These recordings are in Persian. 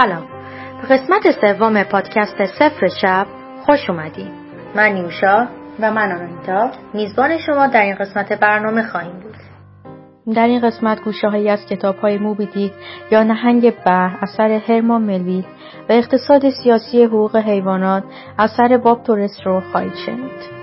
سلام. به قسمت سوم پادکست صفر شب خوش اومدید من نیوشا و من آنیتا میزبان شما در این قسمت برنامه خواهیم بود. در این قسمت گوشه هایی از کتاب های موبیدیک یا نهنگ بر اثر هرمان ملوی و اقتصاد سیاسی حقوق حیوانات اثر باب تورس رو خواهید شنید.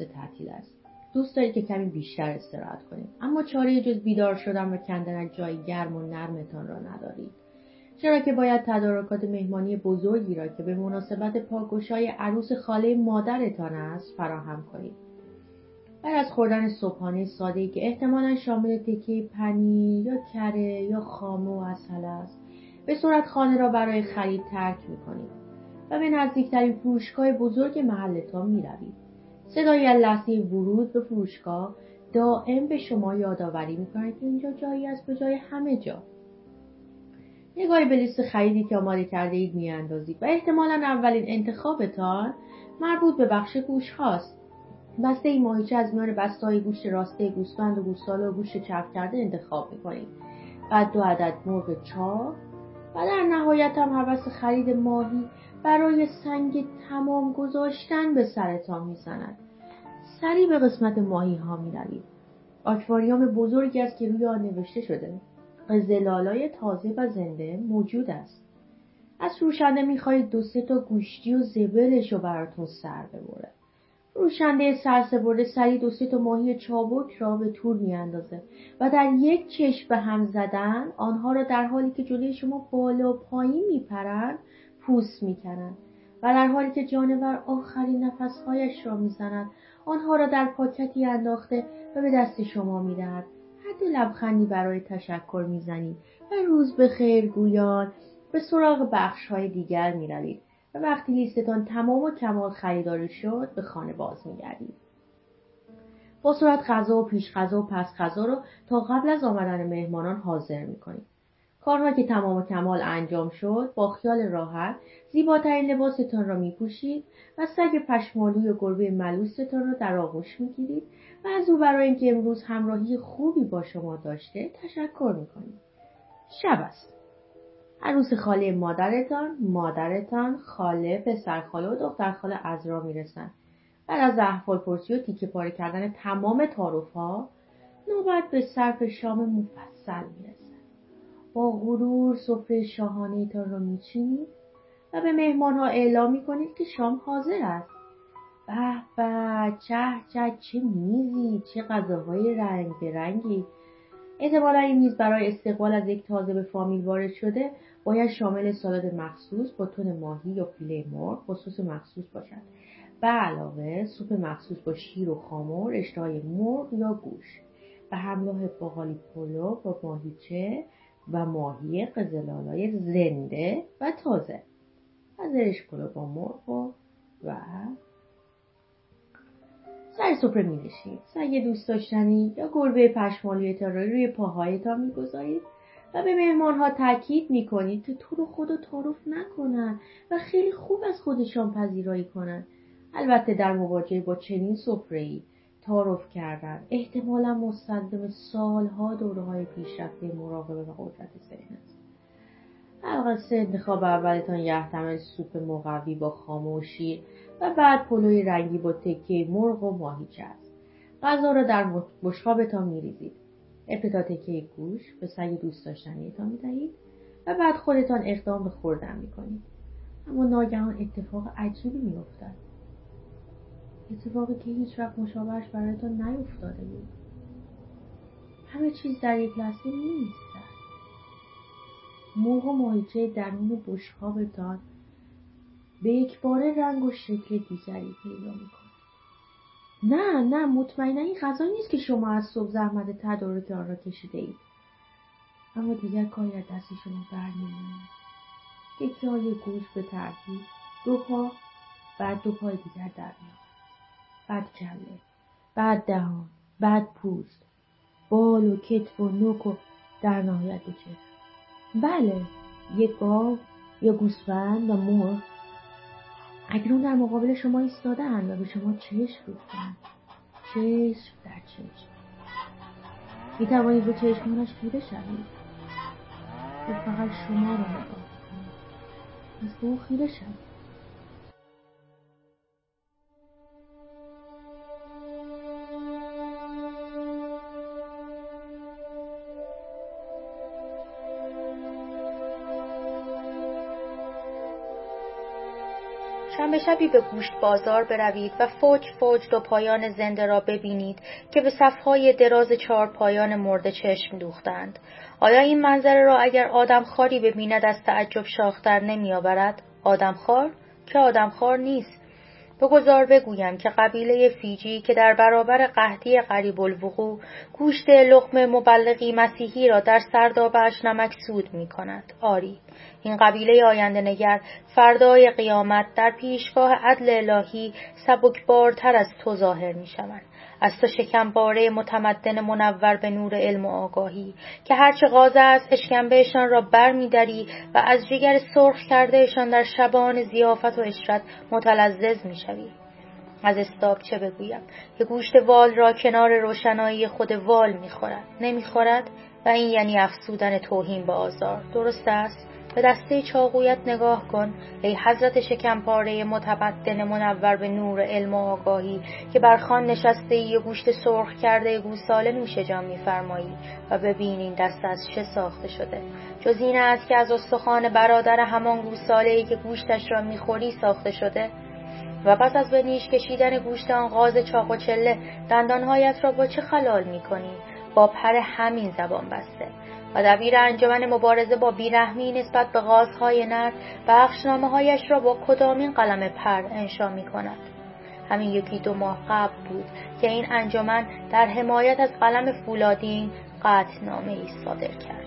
روز تعطیل است. دوست دارید که کمی بیشتر استراحت کنید. اما چاره جز بیدار شدن و کندن از جای گرم و نرمتان را ندارید. چرا که باید تدارکات مهمانی بزرگی را که به مناسبت پاکگشای عروس خاله مادرتان است فراهم کنید. بعد از خوردن صبحانه ساده که احتمالا شامل تکه پنیر یا کره یا خامه و اصل است به صورت خانه را برای خرید ترک می‌کنید و به نزدیکترین فروشگاه بزرگ محلتان می‌روید. صدای لحظه ورود به فروشگاه دائم به شما یادآوری می‌کند که اینجا جایی است به جای همه جا. نگاهی به لیست خریدی که آماده کرده اید میاندازید و احتمالا اولین انتخابتان مربوط به بخش گوش هاست. بسته این ماهیچه از میان بسته های گوشت راسته گوسفند و گوساله و گوشت چرخ کرده انتخاب می‌کنید. بعد دو عدد مرغ چاق و در نهایت هم حوث خرید ماهی برای سنگ تمام گذاشتن به سرتان می‌زند. سری به قسمت ماهی ها می روید. آکواریوم بزرگی است که روی آن نوشته شده. قزلالای تازه و زنده موجود است. از فروشنده می‌خواهید دو سه تا گوشتی و زبلش رو براتون سر ببره. فروشنده سرسبرده سری دو سه تا ماهی چابک را به تور میاندازه و در یک چشم به هم زدن آنها را در حالی که جلوی شما بالا و پایین میپرند پوست می‌کنند و در حالی که جانور آخرین نفسهایش را می‌زند آنها را در پاکتی انداخته و به دست شما می‌دهد. دو لبخندی برای تشکر می‌زنید و روز به خیر گویان به سراغ بخش های دیگر می‌روید و وقتی لیستتان تمام و کمال خریداری شد به خانه باز میگردید با صورت غذا و پیش غذا و پس غذا رو تا قبل از آمدن مهمانان حاضر می‌کنید. کارها که تمام و کمال انجام شد با خیال راحت زیباترین لباستان را میپوشید و سگ پشمالوی و گربه ملوستان را در آغوش می‌گیرید و از او برای اینکه امروز همراهی خوبی با شما داشته تشکر می‌کنید شب است. عروس خاله مادرتان مادرتان خاله پسرخاله و دخترخاله از را می‌رسند. بعد از احوال پرسی و تیکه پاره کردن تمام تعارف نوبت به صرف شام مفصل می‌رسد. با غرور سفره شاهانه تان را میچینید و به مهمان ها اعلام می‌کنید که شام حاضر است. به به چه چه چه میزی چه غذاهای رنگ به رنگی. احتمالا این میز برای استقبال از یک تازه به فامیل وارد شده باید شامل سالاد مخصوص با تون ماهی یا فیله مرغ با مخصوص باشد. به علاوه سوپ مخصوص با شیر و خامور اشتهای مرغ یا گوش به همراه باقالی پلو با ماهیچه و ماهی قزلالای زنده و تازه. زرش پلو با مرغ و و سر سفره می نشید سگ دوست داشتنی یا گربه پشمالیتان را روی پاهایتان می‌گذارید و به مهمانها تاکید می‌کنید که تو رو خدا تعارف نکنند و خیلی خوب از خودشان پذیرایی کنند البته در مواجهه با چنین سفرهای تعارف کردن. احتمالا مستلزم سالها دوره های پیشرفته مراقبه و قدرت ذهن است. القصه انتخاب اولتان یحتمل سوپ مقوی با شیر و بعد پلوی رنگی با تکه مرغ و ماهیچه است. غذا را در بشقابتان میریزید. ابتدا تکه گوش به سگ دوست داشتنیتان می‌دهید و بعد خودتان اقدام به خوردن می‌کنید. اما ناگهان اتفاق عجیبی میافتد. اتفاقی که هیچ وقت مشابهش برایتان نیفتاده بود. همه چیز در یک لحظه نیستد موق و ماهیچه درون بشقابتان به یک باره رنگ و شکل دیگری پیدا می‌کنه نه نه مطمئنا این غذایی نیست که شما از صبح زحمت تدارک آن را کشیده اید. اما دیگر کاری از دست شما برنمیآید. یکی های گوش به ترتیب. دو پا بعد دو پای دیگر در میاد بعد کله بعد دهان بعد پوست بال و کتف و نوک و در نهایت به بله یک گاو یا گوسفند و مرغ. اکنون در مقابل شما ایستادهاند و به شما چشم دوختند چشم در چشم. می توانید به چشمانش خیره شوید. او فقط شما را نگاه کنید. از به او خیره شوید. شنبه شبی به گوشت بازار بروید و فوج فوج دو پایان زنده را ببینید که به صفهای دراز چهار پایان مرده چشم دوختند. آیا این منظره را اگر آدمخواری ببیند از تعجب شاختر نمیآورد؟ آدمخوار؟ که آدمخوار نیست. بگذار بگویم که قبیله فیجی که در برابر قحطی قریب الوقوع گوشت لقم مبلغی مسیحی را در سردابش نمک سود می کند. آری این قبیله آینده نگر فردای قیامت در پیشگاه عدل الهی سبکبارتر از تو ظاهر می شوند. از تو شکمباره متمدن منور به نور علم و آگاهی که هرچه غازه است اشکمبهشان را بر می و از جگر سرخ کردهشان در شبان زیافت و اشرت متلذذ می شوی. از استاب چه بگویم؟ که گوشت وال را کنار روشنایی خود وال می‌خورد. نمی‌خورد؟ و این یعنی افسودن توهین به آزار. درست است؟ به دسته چاقویت نگاه کن ای حضرت شکمپاره متمدن منور به نور علم و آگاهی که بر خان نشسته ای گوشت سرخ کرده گوساله نوش جان میفرمایی و ببین این دست از چه ساخته شده. جز این است که از استخوان برادر همان گوساله ای که گوشتش را می‌خوری ساخته شده. و پس از به نیش کشیدن گوشت آن غاز چاق و چله دندانهایت را با چه خلال می‌کنی؟ با پر همین زبان بسته. و دبیر انجمن مبارزه با بیرحمی نسبت به غازهای نر بخشنامه هایش را با کدامین قلم پر انشا می کند. همین یکی دو ماه قبل بود که این انجمن در حمایت از قلم فولادین قطعنامه ای صادر کرد.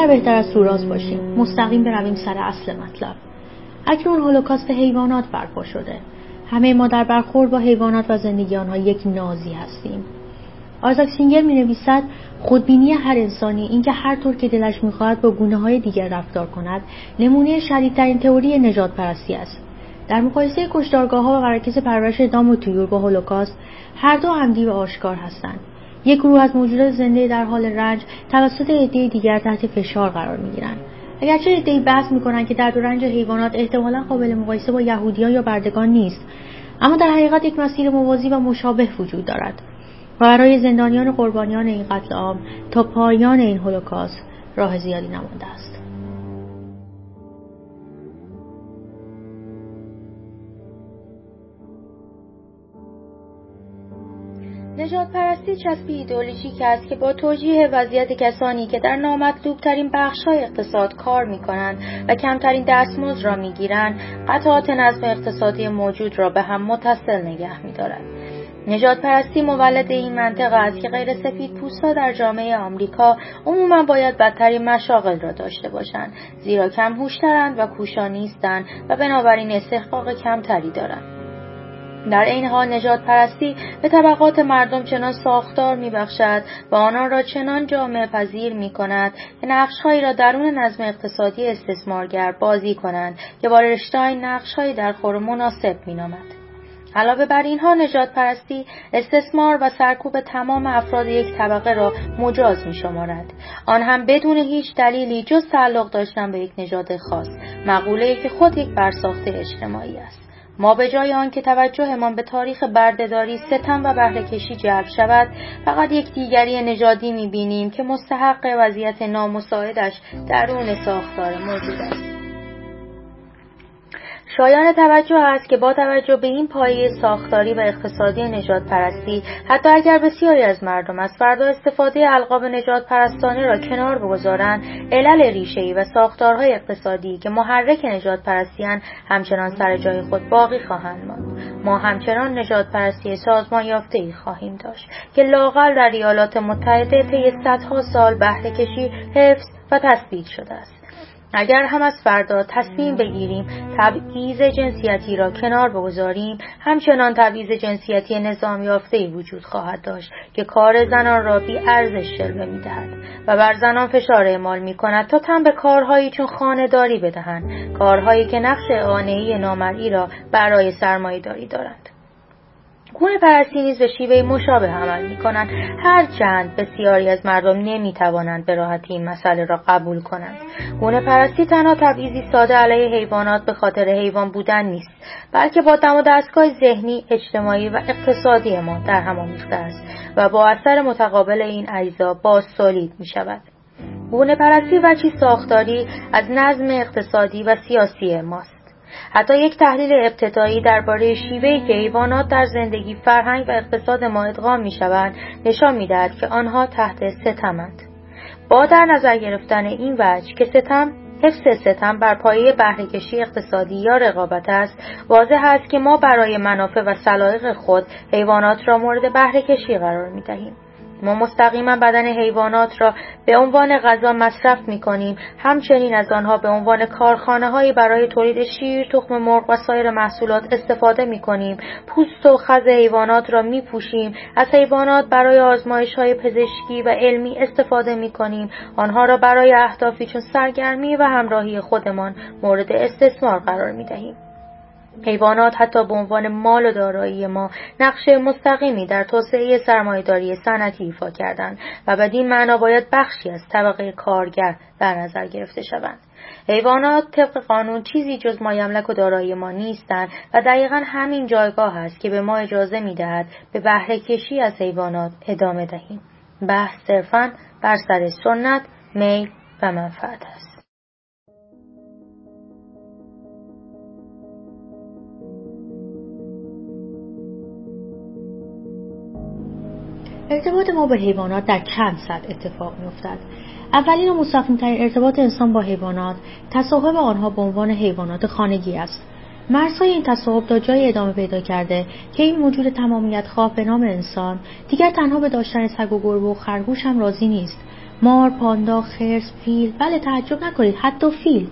دیگر بهتر از سوراز باشیم. مستقیم برویم سر اصل مطلب. اکنون هولوکاست حیوانات برپا شده. همه ما در برخورد با حیوانات و زندگی آنها یک نازی هستیم. آزاک سینگر می نویسد خودبینی هر انسانی اینکه هر طور که دلش می‌خواهد با گونه های دیگر رفتار کند نمونه شدیدترین تئوری نجات پرستی است. در مقایسه کشتارگاه ها و مراکز پرورش دام و تویور با هولوکاست هر دو عمدی آشکار هستند. یک گروه از موجودات زنده در حال رنج توسط عده دیگر تحت فشار قرار می‌گیرند. اگرچه عدهای بحث می‌کنند که درد و رنج حیوانات احتمالا قابل مقایسه با یهودیان یا بردگان نیست اما در حقیقت یک مسیر موازی و مشابه وجود دارد. و برای زندانیان قربانیان این قتل عام تا پایان این هولوکاست راه زیادی نمانده است. نجات پرستی چسبی ایدولوژیک است که با توجیه وضعیت کسانی که در نامطلوب ترین بخش های اقتصاد کار می کنند و کمترین دستمزد را می گیرند قطعات نظم اقتصادی موجود را به هم متصل نگه می دارد. نجات پرستی مولد این منطقه است که غیر سفید پوستا در جامعه آمریکا عموما باید بدترین مشاغل را داشته باشند زیرا کم هوشترند و کوشا نیستند و بنابراین استحقاق کمتری دارند در این حال نجات پرستی به طبقات مردم چنان ساختار می بخشد و آنان را چنان جامعه پذیر می کند که نقشهایی را درون نظم اقتصادی استثمارگر بازی کنند که با رشتاین نقشهایی در خور مناسب می نامد. علاوه بر اینها نجات پرستی استثمار و سرکوب تمام افراد یک طبقه را مجاز می شمارد. آن هم بدون هیچ دلیلی جز تعلق داشتن به یک نژاد خاص مقوله که خود یک برساخته اجتماعی است ما به جای آنکه توجهمان به تاریخ بردهداری ستم و بهرهکشی جلب شود فقط یک دیگری نژادی می‌بینیم که مستحق وضعیت نامساعدش درون ساختار موجود است. شایان توجه است که با توجه به این پایه ساختاری و اقتصادی نجات پرستی حتی اگر بسیاری از مردم از فردا استفاده القاب نجات پرستانه را کنار بگذارند علل ریشهای و ساختارهای اقتصادی که محرک نجات پرستیان همچنان سر جای خود باقی خواهند ماند. ما همچنان نجات پرستی سازمان یافته ای خواهیم داشت که لاقل در ایالات متحده طی صدها سال بهره کشی حفظ و تثبیت شده است. اگر هم از فردا تصمیم بگیریم تبعیض جنسیتی را کنار بگذاریم همچنان تبعیض جنسیتی نظام یافته وجود خواهد داشت که کار زنان را بی ارزش جلوه می‌دهد و بر زنان فشار اعمال می کند تا تن به کارهایی چون خانهداری بدهند کارهایی که نقش آنهی نامرئی را برای سرمایه داری دارند. گونه پرستی نیز به شیوه مشابه عمل می کنند هرچند بسیاری از مردم نمی توانند به راحتی این مسئله را قبول کنند. گونه پرستی تنها تبعیضی ساده علیه حیوانات به خاطر حیوان بودن نیست بلکه با دم و دستگاه ذهنی اجتماعی و اقتصادی ما در هم آمیخته است و با اثر متقابل این اجزا باز سالید می شود گونه پرستی و چی ساختاری از نظم اقتصادی و سیاسی ماست. حتی یک تحلیل ابتدایی درباره شیوهی که حیوانات در زندگی فرهنگ و اقتصاد ما ادغام می شوند نشان می دهد که آنها تحت ستمند. با در نظر گرفتن این وجه که ستم حفظ ستم بر پایه بهرهکشی اقتصادی یا رقابت است واضح است که ما برای منافع و سلایق خود حیوانات را مورد بهرهکشی قرار می دهیم. ما مستقیما بدن حیوانات را به عنوان غذا مصرف می کنیم همچنین از آنها به عنوان کارخانه هایی برای تولید شیر، تخم مرغ و سایر محصولات استفاده می کنیم پوست و خز حیوانات را می پوشیم از حیوانات برای آزمایش های پزشکی و علمی استفاده می کنیم آنها را برای اهدافی چون سرگرمی و همراهی خودمان مورد استثمار قرار می دهیم حیوانات حتی به عنوان مال و دارایی ما نقش مستقیمی در توسعه سرمایهداری صنعتی ایفا کردند و بدین معنا باید بخشی از طبقه کارگر در نظر گرفته شوند. حیوانات طبق قانون چیزی جز مایملک و دارایی ما نیستند و دقیقا همین جایگاه است که به ما اجازه می‌دهد به بهره کشی از حیوانات ادامه دهیم. بحث صرفا بر سر سنت میل و منفعت است. ارتباط ما با حیوانات در چند سطح اتفاق میافتد. اولین و مستقیمترین ارتباط انسان با حیوانات تصاحب آنها به عنوان حیوانات خانگی است. مرزهای این تصاحب تا جای ادامه پیدا کرده که این موجود تمامیت خواه به نام انسان دیگر تنها به داشتن سگ و گربه و خرگوش هم راضی نیست. مار پاندا خرس فیل بله تعجب نکنید حتی فیل.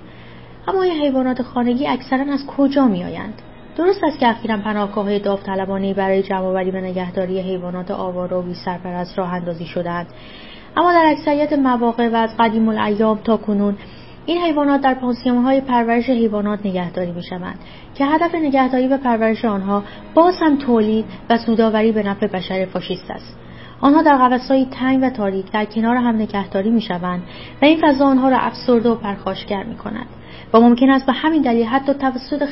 اما این حیوانات خانگی اکثرا از کجا میآیند؟ درست است که اخیرا پناهگاه های داوطلبانه برای جمعآوری و نگهداری حیوانات آواره و سرپرست راه اندازی شدند اما در اکثریت مواقع و از قدیم الایام تا کنون این حیوانات در پانسیون های پرورش حیوانات نگهداری می شوند که هدف نگهداری و پرورش آنها باز هم تولید و سوداوری به نفع بشر فاشیست است. آنها در قفسهایی تنگ و تاریک در کنار هم نگهداری می شوند و این فضا آنها را افسرده و پرخاشگر می کند و ممکن است به همین دلیل حتی توسط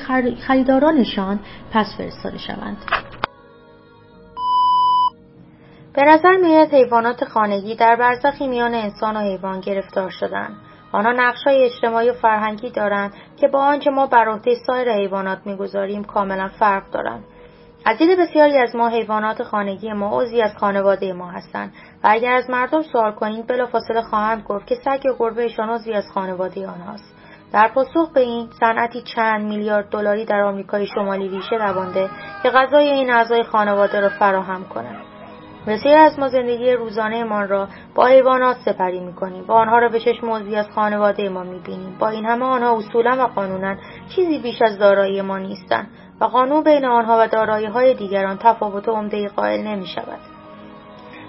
خریدارانشان پس فرستاده شوند. به نظر میآید حیوانات خانگی در برزخی میان انسان و حیوان گرفتار شدند. آنها نقشهای اجتماعی و فرهنگی دارند که با آنچه ما بر عهده سایر حیوانات می‌گذاریم کاملا فرق دارند. از دید بسیاری از ما حیوانات خانگی ما عضوی از خانواده ما هستند و اگر از مردم سوال کنید بلافاصله خواهند گفت که سگ یا گربهشان عضوی از خانواده آنهاست. در پاسخ به این صنعتی چند میلیارد دلاری در آمریکای شمالی ریشه دوانده که غذای این اعضای خانواده را فراهم کند بسیار از ما زندگی روزانهمان را با حیوانات سپری می‌کنیم و آنها را به چشم عضوی از خانواده ما می‌بینیم با این همه آنها اصولا و قانونا چیزی بیش از دارایی ما نیستند و قانون بین آنها و دارایی های دیگران تفاوت عمده قائل نمی شود.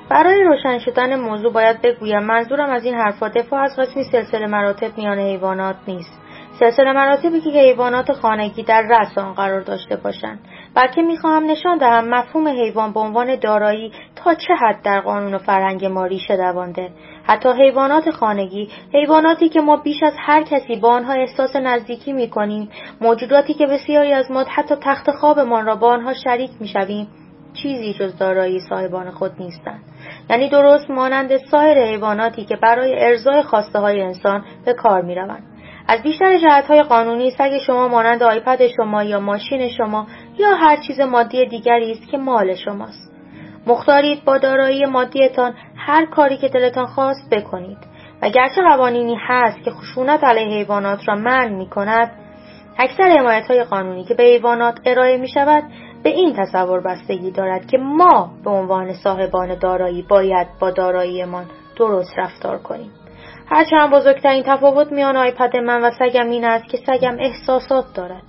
برای روشن شدن موضوع باید بگویم منظورم از این حرفا دفاع از قسمی سلسله مراتب میان حیوانات نیست. سلسله مراتبی که حیوانات خانگی در رأس آن قرار داشته باشند. بلکه می‌خواهم نشان دهم مفهوم حیوان به عنوان دارایی تا چه حد در قانون و فرهنگ ما ریشه دوانده. حتی حیوانات خانگی حیواناتی که ما بیش از هر کسی با آنها احساس نزدیکی می‌کنیم موجوداتی که بسیاری از ما حتی تخت خوابمان را با آنها شریک می‌شویم. چیزی جز دارایی صاحبان خود نیستند. یعنی درست مانند سایر حیواناتی که برای ارزای خواسته های انسان به کار می‌روند. از بیشتر جهتهای قانونی سگ شما مانند آیپد شما یا ماشین شما یا هر چیز مادی دیگری است که مال شماست. مختارید با دارایی مادیتان هر کاری که دلتان خواست بکنید. و گرچه قوانینی هست که خشونت علیه حیوانات را منع می کند اکثر حمایت های قانونی که به حیوانات ارائه می شود به این تصور بستگی دارد که ما به عنوان صاحبان دارایی باید با داراییمان درست رفتار کنیم. هرچند بزرگترین تفاوت میان آیپد من و سگم این است که سگم احساسات دارد.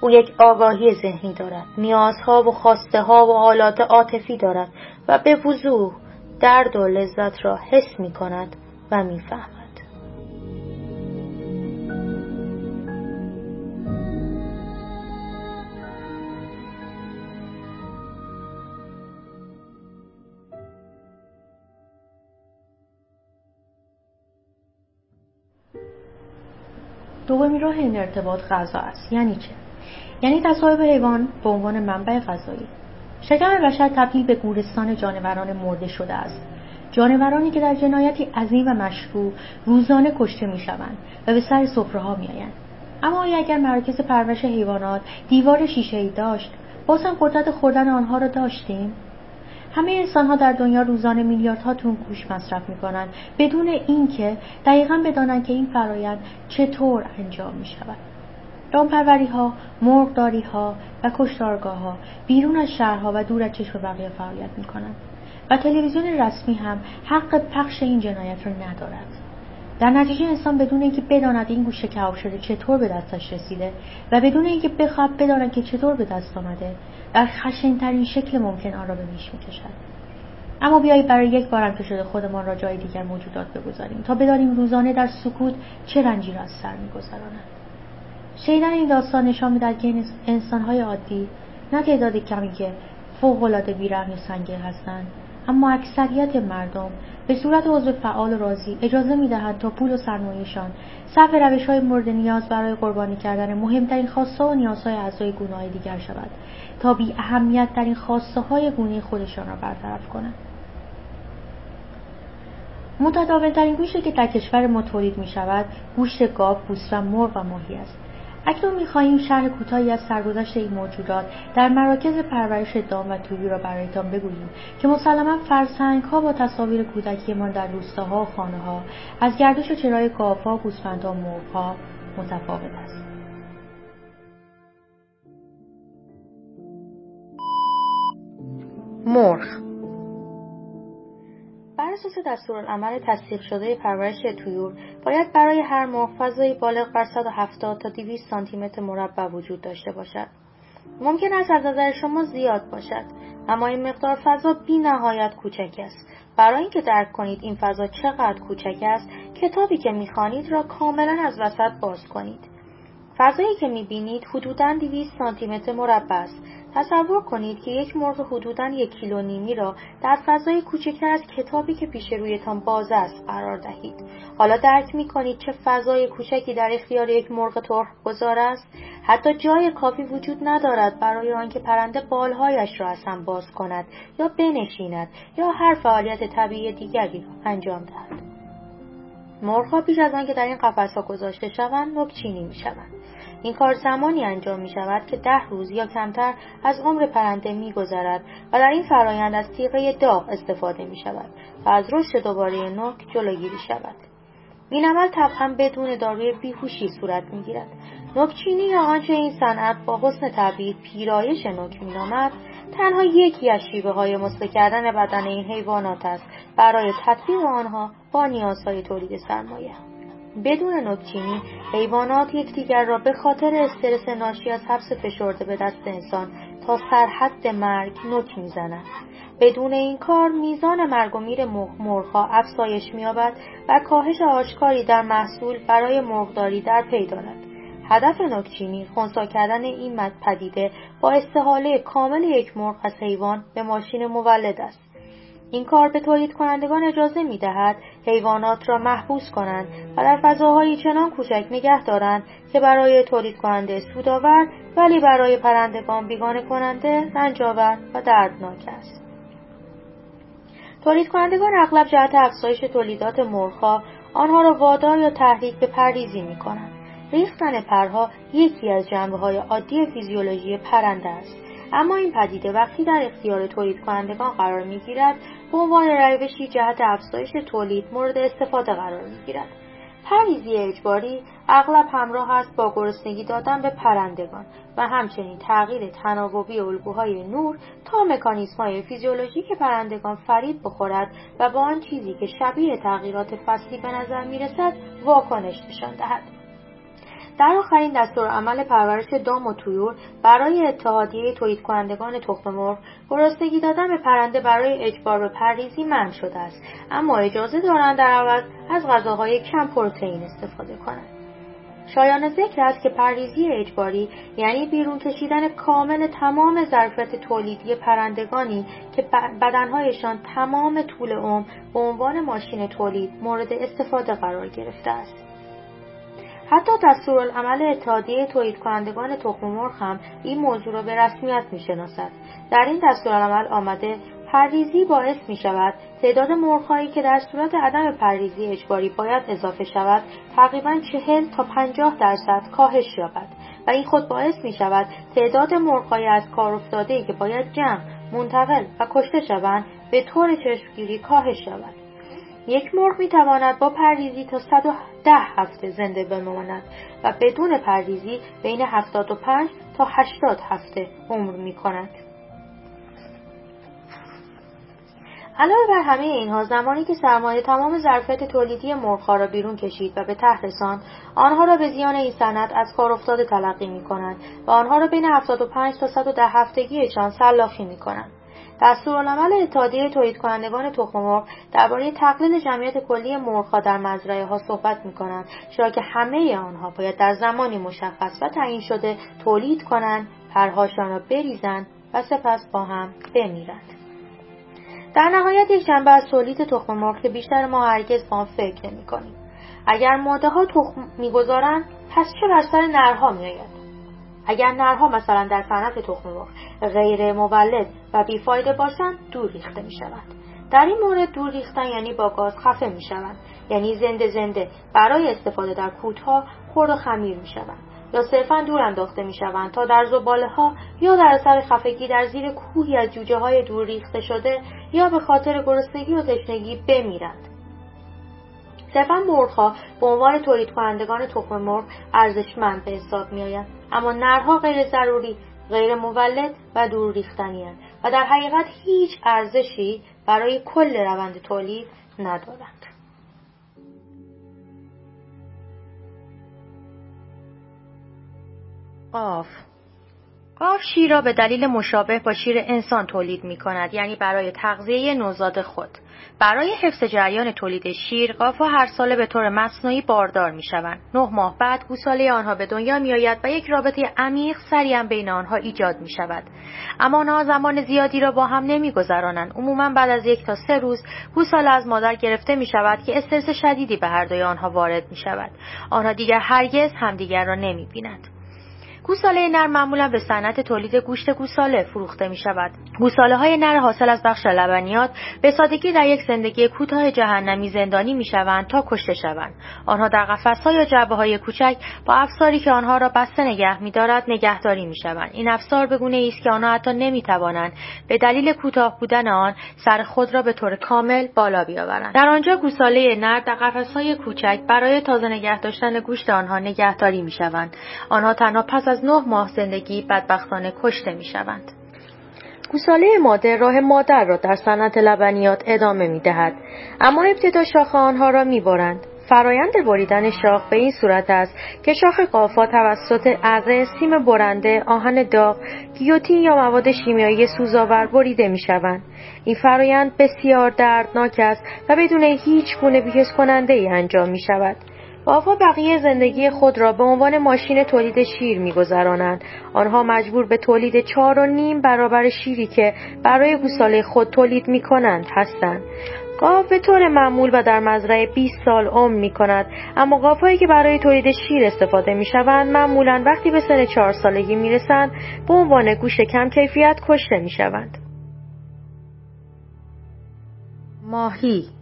او یک آگاهی ذهنی دارد. نیازها و خواسته ها و حالات عاطفی دارد و به وضوح درد و لذت را حس می کند و می‌فهمد. دومین راه این ارتباط غذا است. یعنی چه؟ یعنی تصاحب حیوان به عنوان منبع غذایی. شکم بشر تبدیل به گورستان جانوران مرده شده است. جانورانی که در جنایتی عظیم و مشروع روزانه کشته می‌شوند و به سر سفره ها اما اگر مراکز پرورش حیوانات دیوار شیشه ای داشت باز هم قدرت خوردن آنها را داشتیم؟ همه انسان ها در دنیا روزانه میلیاردها تون گوش مصرف می کنند بدون اینکه دقیقا بدانند که این فرایند چطور انجام می شود. دامپروری ها، مرغداری ها و کشتارگاه ها بیرون از شهرها و دور از چشم بقیه فعالیت می کنند و تلویزیون رسمی هم حق پخش این جنایت را ندارد. در نتیجه انسان بدون اینکه بداند این گوشه کباب شده چطور به دستش رسیده و بدون اینکه بخواد بداند که چطور به دست آمده در خشنترین شکل ممکن آن را به میش می‌کشد. اما بیایید برای یک بارم که شده خودمان را جای دیگر موجودات بگذاریم تا بدانیم روزانه در سکوت چه رنجی را از سر میگذرانند شنیدن این داستان نشان می‌دهد که انسانهای عادی نه تعداد کمی که فوقالعاده بیرحم و سنگین هستند اما اکثریت مردم به صورت عضو فعال و راضی اجازه می‌دهند تا پول و سرمایهشان صرف روش های مورد نیاز برای قربانی کردن مهمترین خواسته و نیازهای اعضای گونه دیگر شود تا بی اهمیت در این خواسته های گونه خودشان را برطرف کنند متداولترین گوشتی که در کشور ما تولید می شود گوشت گاو، گوسفند، مرغ و ماهی است. اکنون می‌خواهیم شرح کوتاهی از سرگذشت این موجودات در مراکز پرورش دام و تویی را برایتان بگوییم که مسلما فرسنگ ها با تصاویر کودکیمان در روستاها و خانه ها از گردش و چرای گاوها گوسفندها مرغها متفاوت است. مرغ. بر اساس دستورالعمل تصدیق شده پرورش تویور باید برای هر مرغ فضایی بالغ بر 170 تا 200 سانتی متر مربع وجود داشته باشد. ممکن است از نظر شما زیاد باشد اما این مقدار فضا بی نهایت کوچک است. برای اینکه درک کنید این فضا چقدر کوچک است کتابی که می‌خوانید را کاملا از وسط باز کنید. فضایی که می‌بینید حدوداً 200 سانتی متر مربع است. تصور کنید که یک مرغ حدوداً یک کیلو نیمی را در فضای کوچکتر از کتابی که پیش رویتان باز است قرار دهید. حالا درک می کنید چه فضای کوچکی در اختیار یک مرغ ترخ گذار است. حتی جای کافی وجود ندارد برای آنکه پرنده بالهایش را از هم باز کند یا بنشیند یا هر فعالیت طبیعی دیگری را انجام دهد. مرغها پیش از آنکه در این قفسها گذاشته شوند نکچینی می‌شوند این کار زمانی انجام می شود که ده روز یا کمتر از عمر پرنده می گذرد و در این فرایند از تیغه داغ استفاده می شود و از رشد دوباره نوک جلوگیری شود. این عمل طبعا بدون داروی بیهوشی صورت می گیرد. نوکچینی یا آنچه این صنعت با حسن تعبیر پیرایش نوک مینامد تنها یکی از شیوه های مسله کردن بدن این حیوانات است. برای تطبیق آنها با نیازهای تولید سرمایه. بدون نکچینی حیوانات یکدیگر را به خاطر استرس ناشی از حبس فشرده به دست انسان تا سرحد مرگ نک می‌زنند. بدون این کار میزان مرگ و میر مرغها افزایش مییابد و کاهش آشکاری در محصول برای مرغداری در پی دارد. هدف نکچینی خونسا کردن این پدیده با استحاله کامل یک مرغ از حیوان به ماشین مولد است. این کار به تولید کنندگان اجازه می دهد حیوانات را محبوس کنند و در فضاهایی چنان کوچک نگه دارند که برای تولید کننده سودآور ولی برای پرندگان بیگانه کننده رنجآور و دردناک است. تولید کنندگان اغلب جهت افزایش تولیدات مرغها آنها را وادار یا تحریک به پرریزی می کنند ریختن پرها یکی از جنبه های عادی فیزیولوژی پرنده است اما این پدیده وقتی در اختیار تولید کنندگان قرار می گیرد به عنوان روشی جهت افزایش تولید مورد استفاده قرار می گیرد. پریزی اجباری اغلب همراه است با گرسنگی دادن به پرندگان و همچنین تغییر تناوبی الگوهای نور تا مکانیسم های فیزیولوژیک پرندگان فرید بخورد و با آن چیزی که شبیه تغییرات فصلی به نظر می رسد واکنش نشان دهد. در آخرین عمل پرورش دام و طیور برای اتحادیه تولید کنندگان تخم مرغ گرسنگی دادن به پرنده برای اجبار به پرریزی منع شده است. اما اجازه دارند در عوض از غذاهای کم پروتئین استفاده کنند. شایان ذکر است که پرریزی اجباری یعنی بیرون کشیدن کامل تمام ظرفیت تولیدی پرندگانی که بدنهایشان تمام طول عمر به عنوان ماشین تولید مورد استفاده قرار گرفته است. حتی دستورالعمل اتحادیه تولید کنندگان تخم مرغ هم این موضوع را به رسمیت می‌شناسد. در این دستورالعمل آمده پرریزی باعث می شود تعداد مرغهایی که در صورت عدم پرریزی اجباری باید اضافه شود تقریبا چهل تا پنجاه درصد کاهش یابد و این خود باعث می شود تعداد مرغهای از کار افتاده که باید جمع منتقل و کشته شوند به طور چشمگیری کاهش یابد. یک مرغ می تواند با پرریزی تا 110 هفته زنده بماند و بدون پرریزی بین 75 تا 80 هفته عمر می کند. علاوه بر همه اینها زمانی که سرمایه تمام ظرفیت تولیدی مرغها را بیرون کشید و به ته رساند آنها را به زیان این صنعت از کار افتاده تلقی می کنند و آنها را بین 75 تا 110 هفتگیشان سلاخی می کنند دستورالعمل اتحادیه تولید کنندگان تخم مرغ درباره تقلیل جمعیت کلی مرغها در مزرعه ها صحبت می کنند چرا که همه آنها باید در زمانی مشخص و تعیین شده تولید کنند پرهاشان را بریزند و سپس با هم بمیرند در نهایت یک جنبه از تولید تخم مرغ که بیشتر ما هرگز با آن فکر نمی کنیم. اگر ماده ها تخم می‌گذارند پس چه بر سر نرها میآید اگر نرها مثلا در صنعت تخم مرغ غیر مولد و بیفایده باشند دور ریخته می شوند. در این مورد دور ریختن یعنی با گاز خفه می شوند یعنی زنده زنده برای استفاده در کودها خرد و خمیر می شوند یا صرفا دور انداخته می شوند تا در زباله ها یا در اثر خفگی در زیر کوهی از جوجه های دور ریخته شده یا به خاطر گرسنگی و تشنگی بمیرند صرفا مرغها به عنوان تولید کنندگان تخم مرغ ارزشمند به حساب میآیند اما نرها غیر ضروری غیر مولد و دور ریختنی و در حقیقت هیچ ارزشی برای کل روند تولید ندارند. قاف قاف شیر را به دلیل مشابه با شیر انسان تولید می کند یعنی برای تغذیه نوزاد خود برای حفظ جریان تولید شیر قافها هر ساله به طور مصنوعی باردار می شوند. نه ماه بعد گوساله آنها به دنیا می آید و یک رابطه عمیق سریعا بین آنها ایجاد می شود. اما آنها زمان زیادی را با هم نمی گذرانند. عموما بعد از یک تا سه روز گوساله از مادر گرفته می شود که استرس شدیدی به هر دوی آنها وارد می شود. آنها دیگر هرگز همدیگر را نمی بینند. گوساله نر معمولا به صنعت تولید گوشت گوساله فروخته می شود. گوساله های نر حاصل از بخش لبنیات به سادگی در یک زندگی کوتاه جهنمی زندانی می شوند تا کشته شوند. آنها در قفسها یا جعبه های کوچک با افساری که آنها را بسته نگه می دارد نگهداری می شوند. این افسار به گونه است که آنها حتی نمی توانند به دلیل کوتاه بودن آن سر خود را به طور کامل بالا بیاورند. در آنجا گوساله نر در قفسهای کوچک برای تازه نگه داشتن گوشت آنها نگهداری می شوند. آنها تنها پس از از نه ماه زندگی بدبختانه کشته می شوند. گوساله ماده راه مادر را در صنعت لبنیات ادامه می دهد. اما ابتدا شاخ آنها را می برند. فرایند بریدن شاخ به این صورت است که شاخ قافا توسط اره، سیم برنده، آهن داغ، گیوتین یا مواد شیمیایی سوزآور بریده می شوند. این فرایند بسیار دردناک است و بدون هیچ گونه بیهس کننده ای انجام می شود. گاوها بقیه زندگی خود را به عنوان ماشین تولید شیر میگذرانند آنها مجبور به تولید چهار و نیم برابر شیری که برای گوساله خود تولید می کنند هستند گاو به طور معمول و در مزرعه 20 سال عمر می کند اما گاوهایی که برای تولید شیر استفاده می شوند معمولا وقتی به سن چهار سالگی می رسند به عنوان گوش کم کیفیت کشته می شوند. ماهی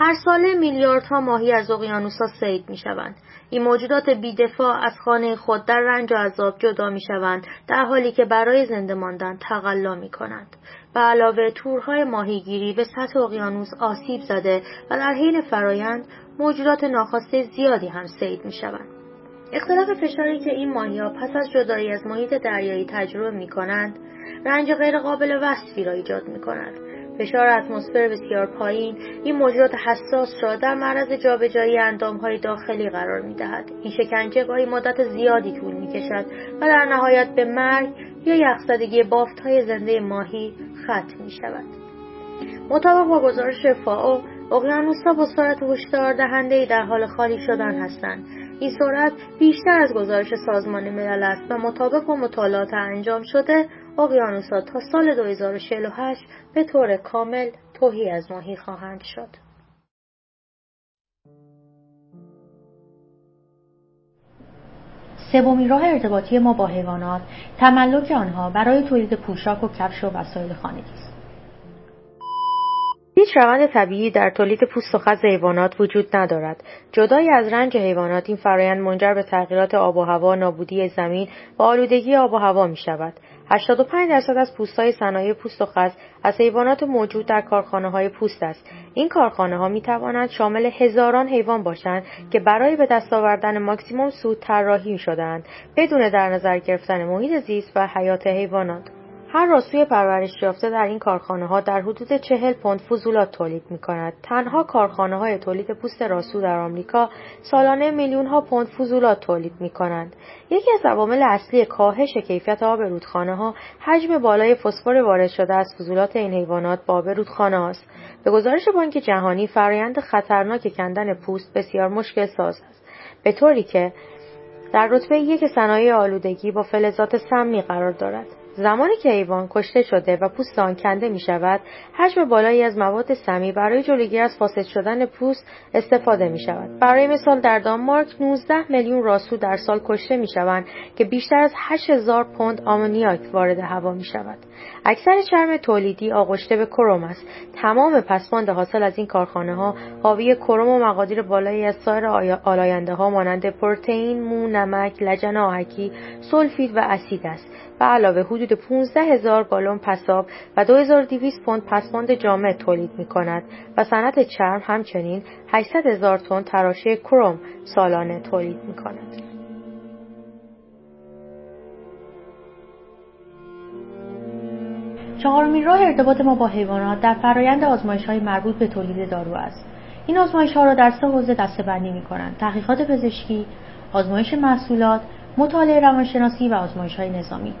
هر ساله میلیاردها ماهی از اقیانوسها صید می شوند. این موجودات بیدفاع از خانه خود در رنج و عذاب جدا می شوند در حالی که برای زنده ماندن تقلا می کنند. به علاوه تورهای ماهیگیری به سطح اقیانوس آسیب زده و در حین فرایند موجودات ناخواسته زیادی هم سید می شوند. اختلاف فشاری که این ماهی ها پس از جدایی از محیط دریایی تجربه می کنند رنج غیرقابل وصفی را ایجاد می کند. فشار اتمسفر بسیار پایین این موجودات حساس را در معرض جابجایی اندامهای داخلی قرار می دهد. این شکنجه گاهی مدت زیادی طول می کشد و در نهایت به مرگ یا یخزدگی بافت های زنده ماهی ختم می شود. مطابق با گزارش فاو اقیانوسها با سرعت هشدار دهنده در حال خالی شدن هستند این سرعت بیشتر از گزارش سازمان ملل است و مطابق با مطالعات انجام شده اقیانوسها تا سال 2048 به طور کامل توهی از ماهی خواهند شد. سومین راه ارتباطی ما با حیوانات تملک آنها برای تولید پوشاک و کفش و وسایل خانگی است هیچ روند طبیعی در تولید پوست و خز حیوانات وجود ندارد. جدای از رنج حیوانات این فرایند منجر به تغییرات آب و هوا، نابودی زمین و آلودگی آب و هوا می شود. 85 درصد از پوستهای صنایع پوست و خز از حیوانات موجود در کارخانه های پوست است. این کارخانه ها می توانند شامل هزاران حیوان باشند که برای به دست آوردن ماکسیموم سود طراحی شدهاند بدون در نظر گرفتن محیط زیست و حیات حیوانات. هر راسوی پرورش یافته در این کارخانه ها در حدود چهل پوند فضولات تولید می کند. تنها کارخانه های تولید پوست راسو در آمریکا سالانه میلیون ها پوند فضولات تولید می کنند. یکی از عوامل اصلی کاهش کیفیت آب رودخانه ها حجم بالای فسفر وارد شده از فضولات این حیوانات با آب رودخانه است. به گزارش بانک جهانی فرایند خطرناک کندن پوست بسیار مشکل ساز است. به طوری که در رتبه یک صنایع آلودگی با فلزات سمی قرار دارد. زمانی که حیوان کشته شده و پوست آن کنده می شود حجم بالایی از مواد سمی برای جلوگیری از فاسد شدن پوست استفاده می شود برای مثال در دانمارک 19 میلیون راسو در سال کشته می شوند که بیشتر از 8000 پوند آمونیاک وارد هوا می شود اکثر چرم تولیدی آغشته به کروم است تمام پسماند حاصل از این کارخانه ها حاوی کروم و مقادیر بالایی از سایر آلاینده ها مانند پروتئین مو نمک لجن آهکی سولفید و اسید است به علاوه حدود 15 هزار گالون پساب و 2200 پوند پسماند جامع تولید می کند و صنعت چرم همچنین 800 هزار تن تراشه کروم سالانه تولید می کند. چهارمین راه ارتباط ما با حیوانات در فرایند آزمایش های مربوط به تولید دارو است. این آزمایش ها را در سه حوزه دسته بندی می کنند. تحقیقات پزشکی، آزمایش محصولات، مطالعه روانشناسی و آزمایش های نظامی.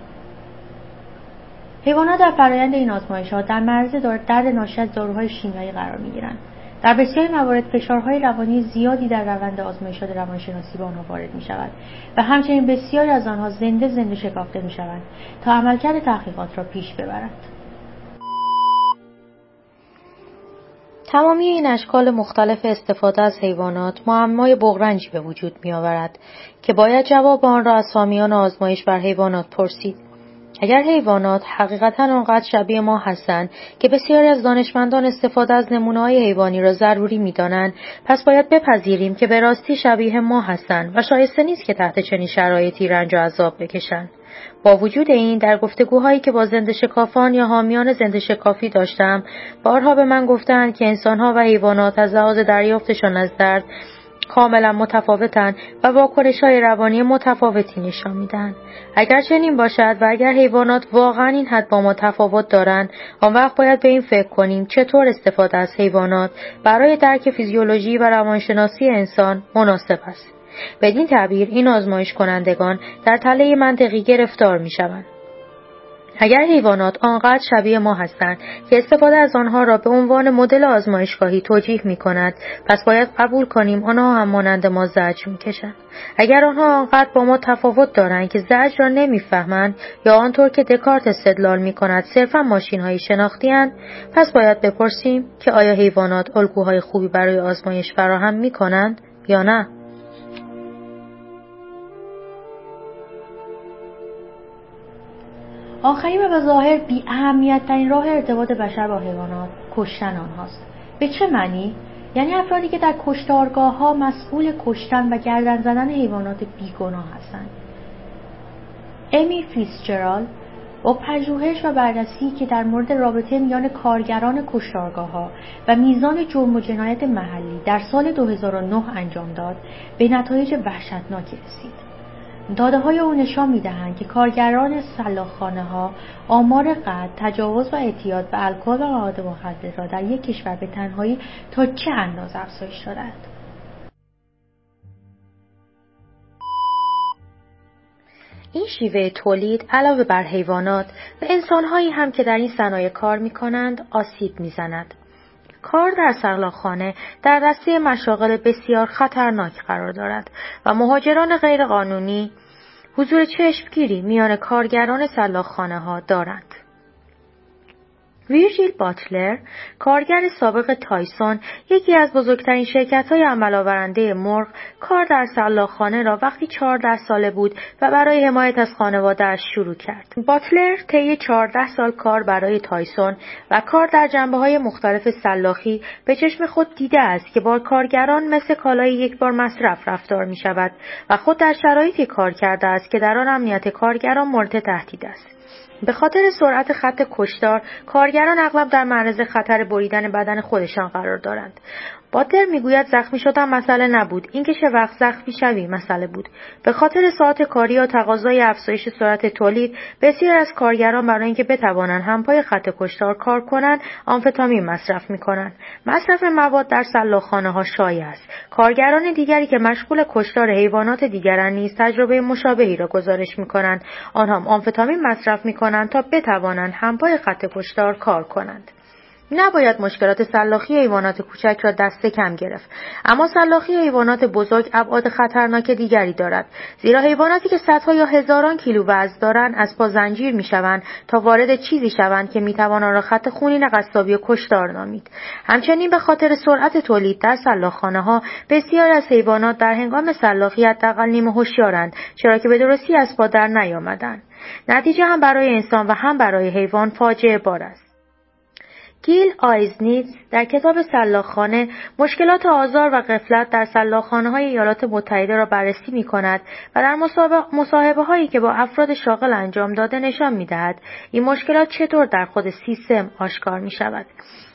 حیوانات در فرایند این آزمایش ها در معرض درد ناشی از داروهای شیمیایی قرار می گیرند. در بسیاری موارد فشارهای روانی زیادی در روند آزمایشات روانشناسی به آنها وارد می شود و همچنین بسیاری از آنها زنده زنده شکافته می شوند تا عملکرد تحقیقات را پیش ببرند. تمامی این اشکال مختلف استفاده از حیوانات معمای بغرنجی به وجود می آورد که باید جواب آن را از حامیان آزمایش بر حیوانات پرسید. اگر حیوانات حقیقتا آنقدر شبیه ما هستند که بسیاری از دانشمندان استفاده از نمونه های حیوانی را ضروری می‌دانند پس باید بپذیریم که به راستی شبیه ما هستند و شایسته نیست که تحت چنین شرایطی رنج و عذاب بکشند. با وجود این در گفتگوهایی که با زنده شکافان یا حامیان زنده شکافی داشتم بارها به من گفتند که انسانها و حیوانات از لحاظ دریافتشان از درد کاملا متفاوتند و واکنش های روانی متفاوتی نشان میدن. اگر چنین باشد و اگر حیوانات واقعا این حد با ما تفاوت دارند آن وقت باید به این فکر کنیم چطور استفاده از حیوانات برای درک فیزیولوژی و روانشناسی انسان مناسب است بدین تعبیر این آزمایش کنندگان در تله منطقی گرفتار می شوند. اگر حیوانات آنقدر شبیه ما هستند که استفاده از آنها را به عنوان مدل آزمایشگاهی توجیه می کند پس باید قبول کنیم آنها هم مانند ما زجر می‌کشند. اگر آنها آنقدر با ما تفاوت دارند که زجر را نمی‌فهمند یا آنطور که دکارت استدلال می کند صرفا ماشین های شناختی پس باید بپرسیم که آیا حیوانات الگوهای خوبی برای آزمایش فراهم می کنند یا نه. آخرین و به ظاهر بی اهمیت ترین راه ارتباط بشر با حیوانات کشتن آنهاست. به چه معنی؟ یعنی افرادی که در کشتارگاه ها مسئول کشتن و گردن زدن حیوانات بیگناه هستند. امی فیسچرال با پژوهش و بررسی که در مورد رابطه میان کارگران کشتارگاه ها و میزان جرم و جنایت محلی در سال 2009 انجام داد به نتایج وحشتناکی رسید. داده های او نشان می دهند که کارگران سلاخانه ها آمار قد، تجاوز و اعتیاد به الکل و مواد مخدر را در یک کشور به تنهایی تا چه اندازه افزایش دادند. این شیوه تولید علاوه بر حیوانات و انسانهایی هم که در این صنایع کار می کنند آسیب می‌زند. کار در سلاخانه در دسته مشاغل بسیار خطرناک قرار دارد و مهاجران غیرقانونی حضور چشمگیری میان کارگران سلاخانه ها دارند. ویرژیل باتلر، کارگر سابق تایسون، یکی از بزرگترین شرکت های عملآورنده مرغ، کار در سلاخانه را وقتی چهارده ساله بود و برای حمایت از خانوادهاش شروع کرد. باتلر طی چهارده سال کار برای تایسون و کار در جنبه های مختلف سلاخی به چشم خود دیده است که با کارگران مثل کالای یک بار مصرف رفتار می شود و خود در شرایطی کار کرده است که در آن امنیت کارگران مورد تهدید است. به خاطر سرعت خط کشتار کارگران اغلب در معرض خطر بریدن بدن خودشان قرار دارند. باتر می‌گوید زخمی شدن مسئله نبود. اینکه چه وقت زخمی شوی مسئله بود. به خاطر ساعت کاری یا تقاضای افزایش سرعت تولید بسیار از کارگران برای اینکه بتوانند همپای خط کشتار کار کنند آمفتامین مصرف می‌کنند. مصرف مواد در سلاخانه ها شایع است. کارگران دیگری که مشغول کشتار حیوانات دیگرند نیز تجربه مشابهی را گزارش می‌کنند. آنها آمفتامین مصرف می‌کنند تا بتوانند همپای خط کشتار کار کنند. نباید مشکلات سلاخی حیوانات کوچک را دست کم گرفت. اما سلاخی حیوانات بزرگ ابعاد خطرناک دیگری دارد. زیرا حیواناتی که صدها یا هزاران کیلو وزن دارند از پا زنجیر می‌شوند تا وارد چیزی شوند که می‌توان آن را خط خونین قصابی و کشتار نامید. همچنین به خاطر سرعت تولید در سلاخخانه ها بسیار از حیوانات در هنگام سلاخی حداقل نیمه هوشیارند چرا که به درستی از پا در نیامدند. نتیجه هم برای انسان و هم برای حیوان فاجعه بار است. گیل آیزنیتز در کتاب سلاخانه مشکلات آزار و قفلت در سلاخانه های ایالات متحده را بررسی می کند و در مصاحبه هایی که با افراد شاغل انجام داده نشان می دهد این مشکلات چطور در خود سیستم آشکار می شود.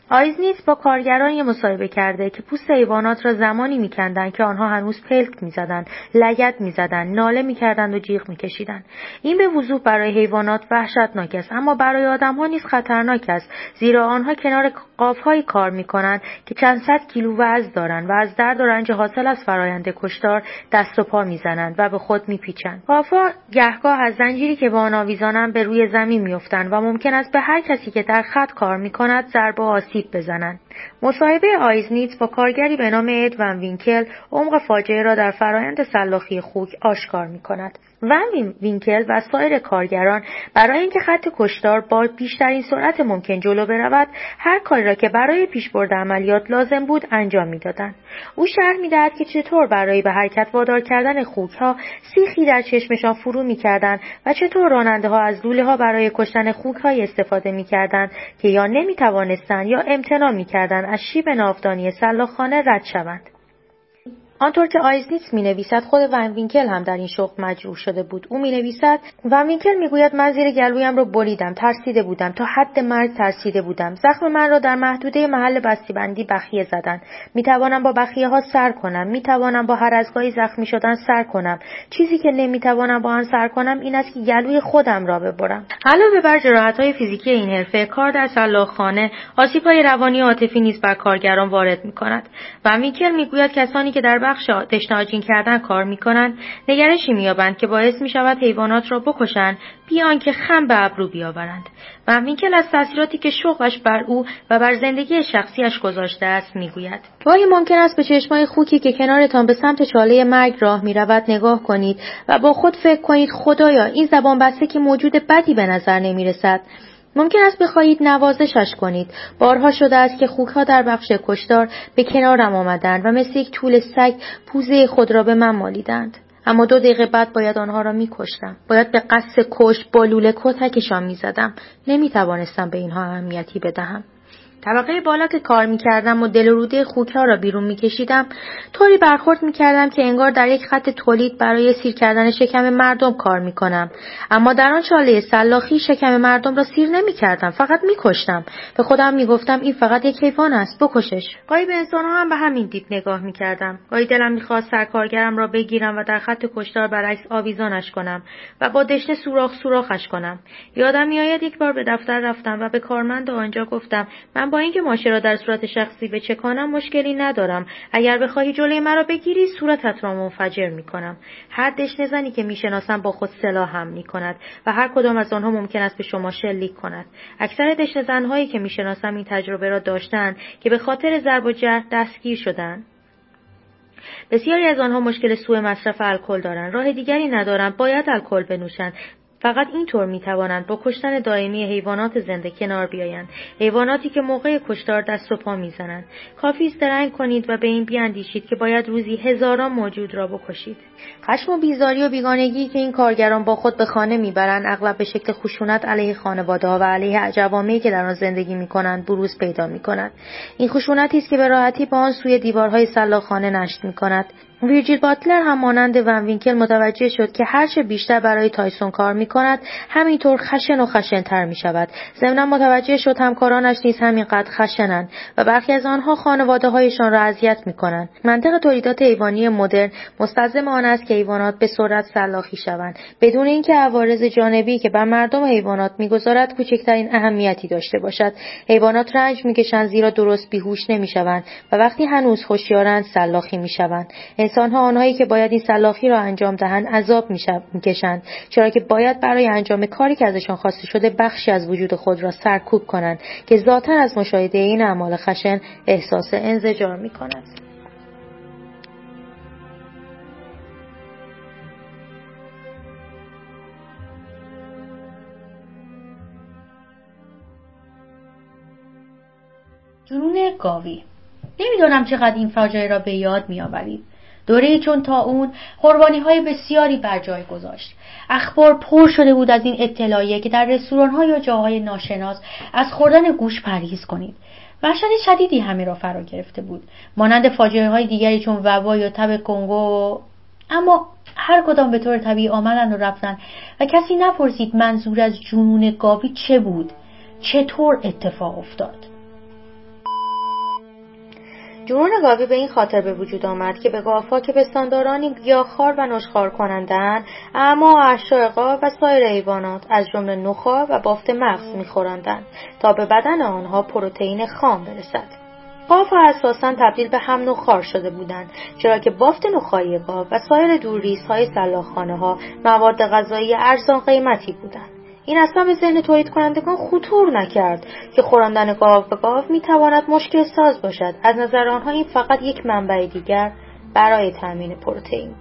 آیزنیت با کارگرانی مصاحبه کرده که پوست حیوانات را زمانی میکندند که آنها هنوز پلک می‌زدند لگد می‌زدند ناله می‌کردند و جیغ میکشیدند. این به وضوح برای حیوانات وحشتناک است اما برای آدمها نیز خطرناک است زیرا آنها کنار قافهایی کار می‌کنند که چند صد کیلو وزن دارند و از درد و رنج حاصل از فرایند کشتار دست و پا می‌زنند و به خود میپیچند قافها گهگاه از زنجیری که به آن آویزانند به روی زمین میافتند و ممکن است به هر کسی که در خط کار می‌کند ضربه آسیب بزنند مصاحبه آیزنیتس با کارگری به نام اد ون وینکل عمق فاجعه را در فرایند سلاخی خوک آشکار می کند. ون وینکل و سایر کارگران برای اینکه خط کشتار با بیشترین سرعت ممکن جلو برود هر کاری را که برای پیشبرد عملیات لازم بود انجام می‌دادند. او شرح می‌دهد که چطور برای به حرکت وادار کردن خوکها سیخی در چشمشان فرو می‌کردند و چطور راننده ها از لوله ها برای کشتن خوکهایی استفاده می‌کردند که یا نمی‌توانستند یا امتناع می‌کردند از شیب ناودانی سلاخ‌خانه رد شوند. آنطور که آیزنیتس می نویسد خود ون وینکل هم در این شغل مجروح شده بود. او می نویسد ون وینکل می گوید من زیر گلویم را بریدم ترسیده بودم تا حد مرگ ترسیده بودم. زخم من را در محدوده محل بسته‌بندی بخیه زدند. می توانم با بخیه ها سر کنم می توانم با هر از گاهی زخمی شدن سر کنم. چیزی که نمی توانم با آن سر کنم این است که گلوی خودم را ببرم. علاوه بر جراحت های فیزیکی این حرفه کار در سلاخ‌خانه آسیب های روانی و عاطفی نیز بر کارگران وارد می کند و وینکل می گوید کسانی که در بخش دشناجین کردن کار می‌کنند نگرشی مییابند که باعث می‌شود حیوانات را بکشند بیان که خم به ابرو بیاورند. و وینکل از تاثیراتی که شوقش بر او و بر زندگی شخصیش گذاشته است می‌گوید. گاهی ممکن است به چشمای خوکی که کنارتان به سمت چاله مرگ راه می‌رود نگاه کنید و با خود فکر کنید خدایا این زبان بسته که موجود بدی به نظر نمی‌رسد. ممکن است بخواهید نوازشش کنید. بارها شده است که خوکها در بخش کشتار به کنارم آمدند و مثل یک طول سگ پوزه خود را به من مالیدند. اما دو دقیقه بعد باید آنها را میکشتم. باید به قصد کشت با لوله کتکشان می‌زدم. نمی‌توانستم به اینها اهمیتی بدهم. طبقه بالا که کار می‌کردم و دل روده خوکها را بیرون میکشیدم طوری برخورد می‌کردم که انگار در یک خط تولید برای سیر کردن شکم مردم کار می‌کنم. اما در آن چاله سلاخی شکم مردم را سیر نمی‌کردم فقط میکشتم. به خودم می‌گفتم این فقط یک حیوان است بکشش. گاهی به انسانها هم به همین دید نگاه می‌کردم. گاهی دلم می‌خواست سرکارگرم را بگیرم و در خط کشتار برعکس آویزانش کنم و با دشنه سوراخ سوراخش کنم. یادم میآید یک بار به دفتر رفتم و به کارمند آنجا گفتم من با اینکه ماشه را در صورت شخصی به چکانم مشکلی ندارم. اگر بخواهی جلوی مرا بگیری صورتت را منفجر می‌کنم. هر دشنه زنی که می‌شناسم با خود سلاح هم می‌کند و هر کدام از آنها ممکن است به شما شلیک کند. اکثر دشنه زنهایی که می‌شناسم این تجربه را داشتند که به خاطر ضرب و جرح دستگیر شدند. بسیاری از آنها مشکل سوء مصرف الکل دارند. راه دیگری ندارند. باید الکل بنوشند. فقط اینطور می توانند با کشتن دائمی حیوانات زنده کنار بیایند. حیواناتی که موقع کشتار دست و پا می‌زنند. کافی است درنگ کنید و به این بیاندیشید که باید روزی هزاران موجود را بکشید. خشم و بیزاری و بیگانگی که این کارگران با خود به خانه می‌برند اغلب به شکل خشونت علیه خانواده ها و علیه جوامعی که در آن زندگی می‌کنند بروز پیدا می‌کند. این خشونتی است که به راحتی به آن سوی دیوارهای سلاخانه نشت می‌کند. ویرجیل باتلر هم مانند ون وینکل متوجه شد که هرچه بیشتر برای تایسون کار می کند همینطور خشن و خشنتر می شود. ضمنا متوجه شد همکارانش نیز همینقدر خشنند و برخی از آنها خانواده هایشان را اذیت می کنند. منطق تولیدات حیوانی مدرن مستلزم آن است که حیوانات به سرعت سلاخی شوند بدون اینکه عوارض جانبی که بر مردم حیوانات می‌گذارد کوچکترین اهمیتی داشته باشد حیوانات رنج می‌کشند زیرا درست بیهوش نمی‌شوند و وقتی هنوز خوشیارند سلاخی می‌شوند انسانها آنهایی که باید این سلاخی را انجام دهند عذاب می‌کشند چرا که باید برای انجام کاری که ازشان خواسته شده بخشی از وجود خود را سرکوب کنند که ذاتا از مشاهده این اعمال خشن احساس انزجار می‌کند جنون گاوی. نمی‌دانم چقدر این فاجعه را به یاد میآورید. دوره چون تا اون قربانی های بسیاری بر جای گذاشت. اخبار پر شده بود از این اطلاعیه که در رستوران ها یا جاهای ناشناس از خوردن گوش پرهیز کنید. وحشت شدیدی همه را فرا گرفته بود. مانند فاجعه های دیگری چون وبا یا تب کنگو اما هر کدام به طور طبیعی آمدند و رفتند و کسی نپرسید منظور از جنون گاوی چه بود. چطور اتفاق افتاد؟ جنون گاوی به این خاطر به وجود آمد که به گاوها که پستاندارانی گیاهخوار و نشخوار کنندند اما اشیاء گاو و سایر حیوانات از جمله نخار و بافت مغز میخوراندند تا به بدن آنها پروتئین خام برسد. ها اساسا تبدیل به هم نخار شده بودند چرا که بافت نخایی گاو و سایر دورریزهای های سلاخانه ها مواد غذایی ارزان قیمتی بودند. این اصلا به ذهن تولید کنندگان خطور نکرد که خوراندن گاو به گاو می‌تواند مشکل ساز باشد. از نظر آنها این فقط یک منبع دیگر برای تامین پروتئین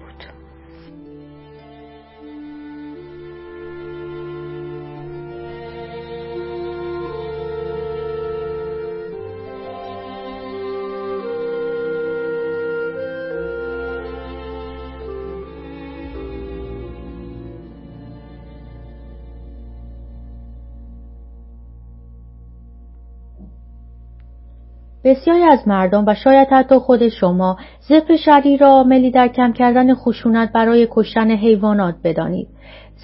بسیاری از مردم و شاید حتی خود شما ذبح شری را عاملی در کم کردن خشونت برای کشتن حیوانات بدانید.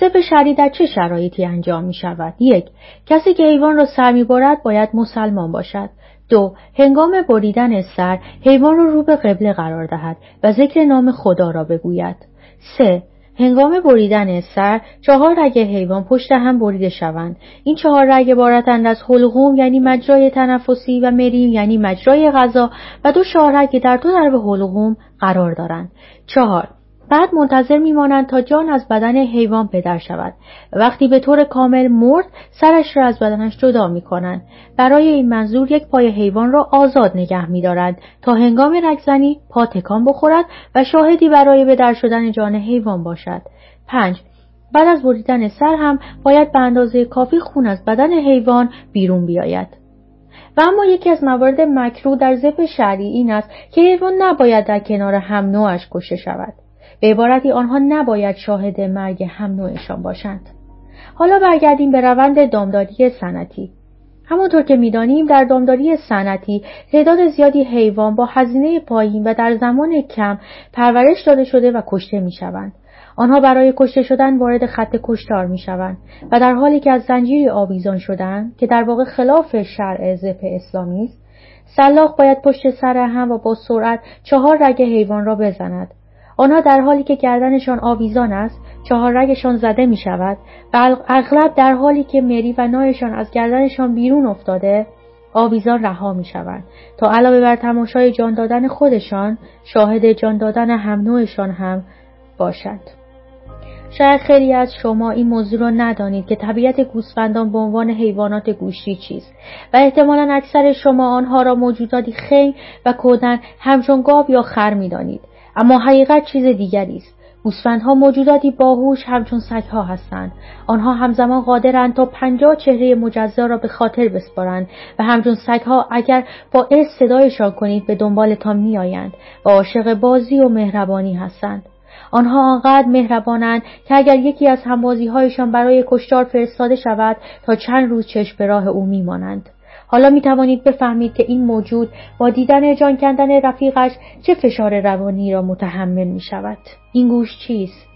ذبح شری در چه شرایطی انجام می شود؟ یک، کسی که حیوان را سر می برد باید مسلمان باشد. دو، هنگام بریدن سر حیوان را رو به قبله قرار دهد و ذکر نام خدا را بگوید. سه، هنگام بریدن سر چهار رگ حیوان پشت هم بریده شوند. این چهار رگ عبارتند از حلقوم یعنی مجرای تنفسی و مریم یعنی مجرای غذا و دو شاهرگ که در دو درب حلقوم قرار دارند. چهار بعد منتظر میمانند تا جان از بدن حیوان پدر شود وقتی به طور کامل مرد سرش را از بدنش جدا می کنند. برای این منظور یک پای حیوان را آزاد نگه می دارند تا هنگام رگزنی پا تکان بخورد و شاهدی برای به در شدن جان حیوان باشد. 5. بعد از بریدن سر هم باید به اندازه کافی خون از بدن حیوان بیرون بیاید. و اما یکی از موارد مکرو در ذبح شرعی این است که حیوان نباید در کنار هم نوعش کشته شود. به عبارتی آنها نباید شاهد مرگ هم نوعشان باشند. حالا برگردیم به روند دامداری سنتی. همانطور که می‌دانیم در دامداری سنتی تعداد زیادی حیوان با هزینه پایین و در زمان کم پرورش داده شده و کشته می شوند. آنها برای کشته شدن وارد خط کشتار می شوند و در حالی که از زنجیری آویزان شدند که در واقع خلاف شرع زپ اسلامی است سلاخ باید پشت سر هم و با سرعت چهار رگ حیوان را بزند آنها در حالی که گردنشان آویزان است چهار رگشان زده می شود و اغلب در حالی که مری و نایشان از گردنشان بیرون افتاده آویزان رها می شوند تا علاوه بر تماشای جان دادن خودشان شاهد جان دادن هم نوعشان هم باشند. شاید خیلی از شما این موضوع را ندانید که طبیعت گوسفندان به عنوان حیوانات گوشتی چیست و احتمالا اکثر شما آنها را موجوداتی خنگ و کودن همچون گاو یا خر می‌دانید اما حقیقت چیز دیگری است. گوسفندها موجوداتی باهوش همچون سگها هستند. آنها همزمان قادرند تا پنجاه چهره مجزا را به خاطر بسپارند و همچون سگها اگر با اس صدایشان کنید به دنبالتان میآیند و عاشق بازی و مهربانی هستند. آنها آنقدر مهربانند که اگر یکی از همبازیهایشان برای کشتار فرستاده شود تا چند روز چشم به راه او میمانند. حالا می توانید بفهمید که این موجود با دیدن جان کندن رفیقش چه فشار روانی را متحمل می شود. این گوش چیست؟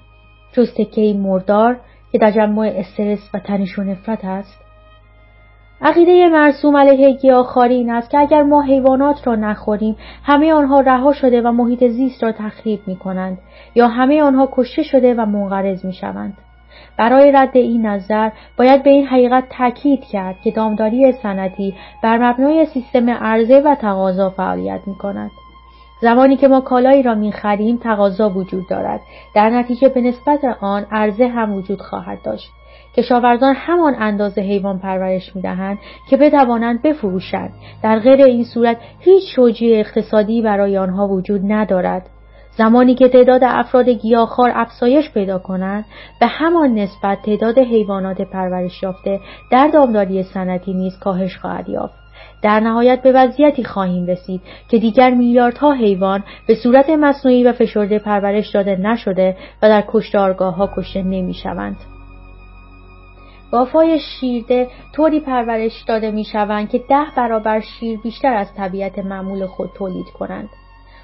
جز تکه مردار که تجمع استرس و تنش و نفرت است؟ عقیده مرسوم علیه گیاهخواری این است که اگر ما حیوانات را نخوریم همه آنها رها شده و محیط زیست را تخریب می کنند یا همه آنها کشته شده و منقرض می شوند. برای رد این نظر باید به این حقیقت تاکید کرد که دامداری سنتی بر مبنای سیستم عرضه و تقاضا فعالیت می کند. زمانی که ما کالایی را می خریم تقاضا وجود دارد. در نتیجه به نسبت آن عرضه هم وجود خواهد داشت. کشاورزان همان اندازه حیوان پرورش می دهند که بتوانند بفروشند. در غیر این صورت هیچ توجیه اقتصادی برای آنها وجود ندارد. زمانی که تعداد افراد گیاهخوار افزایش پیدا کنند به همان نسبت تعداد حیوانات پرورش یافته در دامداری سنتی نیز کاهش خواهد یافت در نهایت به وضعیتی خواهیم رسید که دیگر میلیاردها حیوان به صورت مصنوعی و فشرده پرورش داده نشده و در کشتارگاه ها کشته نمی شوند. گافای شیرده طوری پرورش داده می شوند که ده برابر شیر بیشتر از طبیعت معمول خود تولید کنند.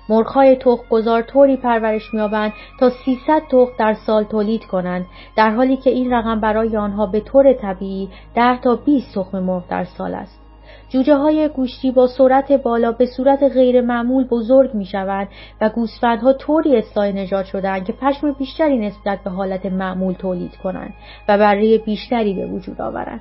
مرغهای گذار طوری پرورش مییابند تا 300 تخم در سال تولید کنند در حالی که این رقم برای آنها به طور طبیعی 10 تا 20 تخم مرغ در سال است جوجه های گوشتی با سرعت بالا به صورت غیر معمول بزرگ می شوند و گوسفندها طوری اصلاح نجات شدند که پشم بیشتری نسبت به حالت معمول تولید کنند و برای بیشتری به وجود آورند.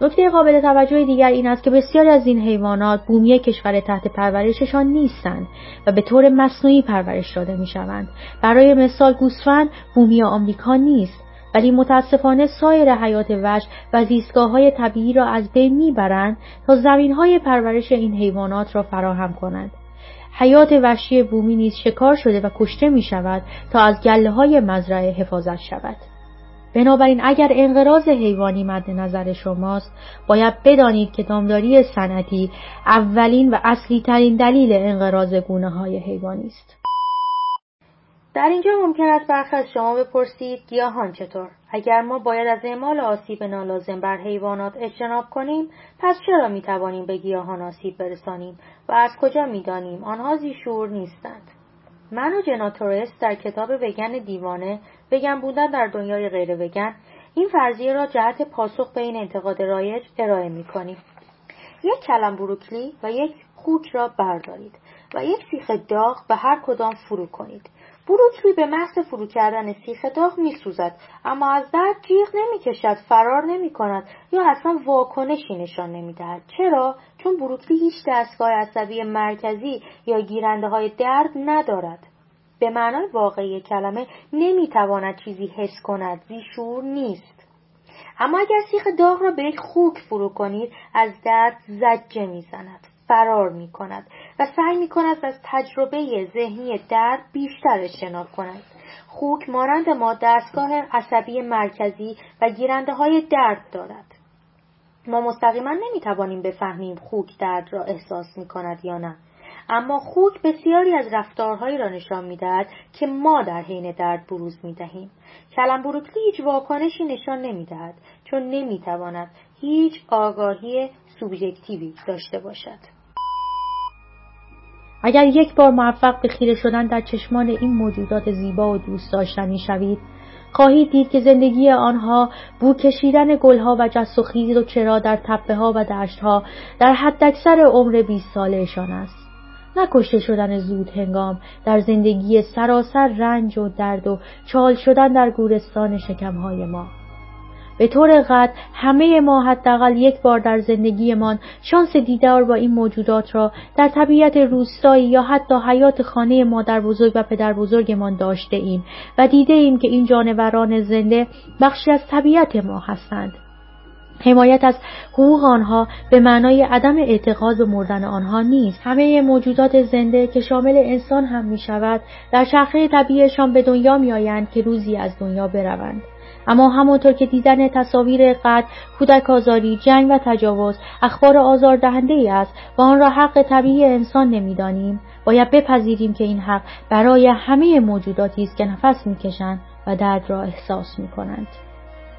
نکته قابل توجه دیگر این است که بسیاری از این حیوانات بومی کشور تحت پرورششان نیستند و به طور مصنوعی پرورش داده می شوند. برای مثال گوسفند بومی آمریکا نیست ولی متاسفانه سایر حیات وحش و زیستگاه های طبیعی را از بین می‌برند تا زمین های پرورش این حیوانات را فراهم کنند. حیات وحشی بومی نیز شکار شده و کشته می شود تا از گله های مزرعه حفاظت شود. بنابراین اگر انقراض حیوانی مد نظر شماست باید بدانید که دامداری سنتی اولین و اصلی ترین دلیل انقراض گونه های حیوانی است. در اینجا ممکن است برخی از شما بپرسید گیاهان چطور؟ اگر ما باید از اعمال آسیب نالازم بر حیوانات اجتناب کنیم پس چرا می توانیم به گیاهان آسیب برسانیم و از کجا می دانیم آنها زیشور نیستند. من و جناتورس در کتاب وگن دیوانه وگن بودن در دنیای غیر وگن این فرضیه را جهت پاسخ به این انتقاد رایج ارائه می کنیم. یک کلم بروکلی و یک خوک را بردارید و یک سیخ داغ به هر کدام فرو کنید. بروکلی به محض فرو کردن سیخ داغ میسوزد اما از درد جیغ نمی‌کشد فرار نمی کند یا اصلا واکنشی نشان نمی‌دهد چرا چون بروکلی هیچ دستگاه عصبی مرکزی یا گیرنده های درد ندارد به معنای واقعی کلمه نمی‌تواند چیزی حس کند زیشور نیست اما اگر سیخ داغ را به یک خوک فرو کنید از درد زجه می‌زند فرار می کند و سعی می کند از تجربه ذهنی درد بیشتر اجتناب کند. خوک مانند ما دستگاه عصبی مرکزی و گیرنده های درد دارد. ما مستقیما نمی توانیم بفهمیم خوک درد را احساس می کند یا نه. اما خوک بسیاری از رفتارهایی را نشان می‌دهد که ما در حین درد بروز می دهیم. کلم بروکلی هیچ واکنشی نشان نمی دهد چون نمی تواند هیچ آگاهی سوبژکتیوی داشته باشد. اگر یک بار موفق به خیره شدن در چشمان این موجودات زیبا و دوست داشتنی شوید خواهید دید که زندگی آنها بو کشیدن گلها و جس و خیز و چرا در تپه ها و دشتها در حداکثر عمر 20 سالهشان است نکشته شدن زود هنگام در زندگی سراسر رنج و درد و چال شدن در گورستان شکمهای ما به طور قطع همه ما حداقل یک بار در زندگیمان شانس دیدار با این موجودات را در طبیعت روستایی یا حتی حیات خانه مادر بزرگ و پدر بزرگمان داشته ایم و دیده ایم که این جانوران زنده بخشی از طبیعت ما هستند. حمایت از حقوق آنها به معنای عدم اعتقاد به مردن آنها نیست. همه موجودات زنده که شامل انسان هم می شود در چرخه طبیعشان به دنیا می آیند که روزی از دنیا بروند. اما همانطور که دیدن تصاویر قد، کودک آزاری، جنگ و تجاوز اخبار آزاردهنده ای است و آن را حق طبیعی انسان نمی‌دانیم باید بپذیریم که این حق برای همه موجوداتی است که نفس می‌کشند و درد را احساس می‌کنند.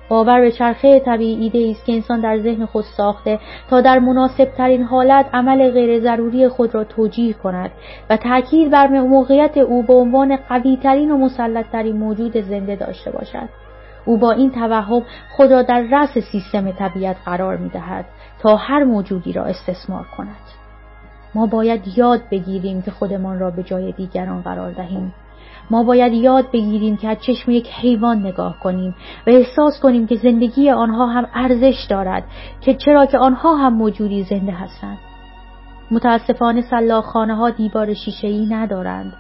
باور به چرخه طبیعی ایده است که انسان در ذهن خود ساخته تا در مناسب ترین حالت عمل غیر ضروری خود را توجیه کند و تأکید بر موقعیت او به عنوان قوی ترین و مسلط ترین موجود زنده داشته باشد. او با این توهم خود را در رأس سیستم طبیعت قرار می دهد تا هر موجودی را استثمار کند. ما باید یاد بگیریم که خودمان را به جای دیگران قرار دهیم. ما باید یاد بگیریم که از چشم یک حیوان نگاه کنیم و احساس کنیم که زندگی آنها هم ارزش دارد که چرا که آنها هم موجودی زنده هستند. متاسفانه سلاخانه ها دیوار شیشه‌ای ندارند.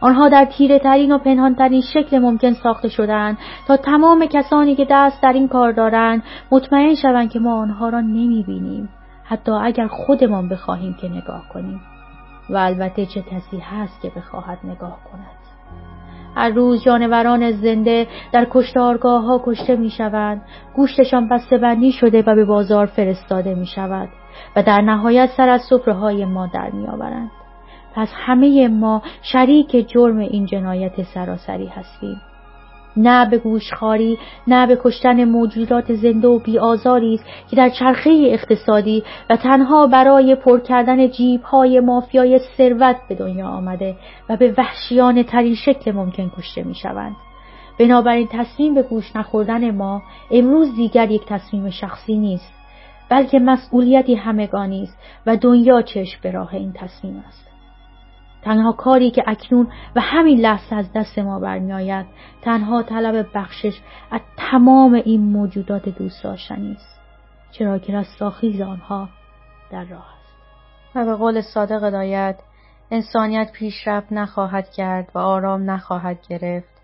آنها در تیره ترین و پنهان ترین شکل ممکن ساخته شدند تا تمام کسانی که دست در این کار دارند مطمئن شوند که ما آنها را نمی بینیم حتی اگر خودمان بخواهیم که نگاه کنیم. و البته چه کسی هست که بخواهد نگاه کند. هر روز جانوران زنده در کشتارگاه ها کشته می شوند گوشتشان بسته بندی شده و به بازار فرستاده می شود و در نهایت سر از صفره های ما در می آورند. پس همه ما شریک جرم این جنایت سراسری هستیم نه به گوشخاری نه به کشتن موجودات زنده و بیآزاری است که در چرخه اقتصادی و تنها برای پر کردن جیب های مافیای ثروت به دنیا آمده و به وحشیانه ترین شکل ممکن کشته می شوند. بنابراین تصمیم به گوش نخوردن ما امروز دیگر یک تصمیم شخصی نیست بلکه مسئولیتی همگانی است و دنیا چشم به راه این تصمیم است. تنها کاری که اکنون و همین لحظه از دست ما برمیآید تنها طلب بخشش از تمام این موجودات دوست داشتنی است. چرا که رستاخیز آنها در راه است. و به قول صادق دایت انسانیت پیشرفت نخواهد کرد و آرام نخواهد گرفت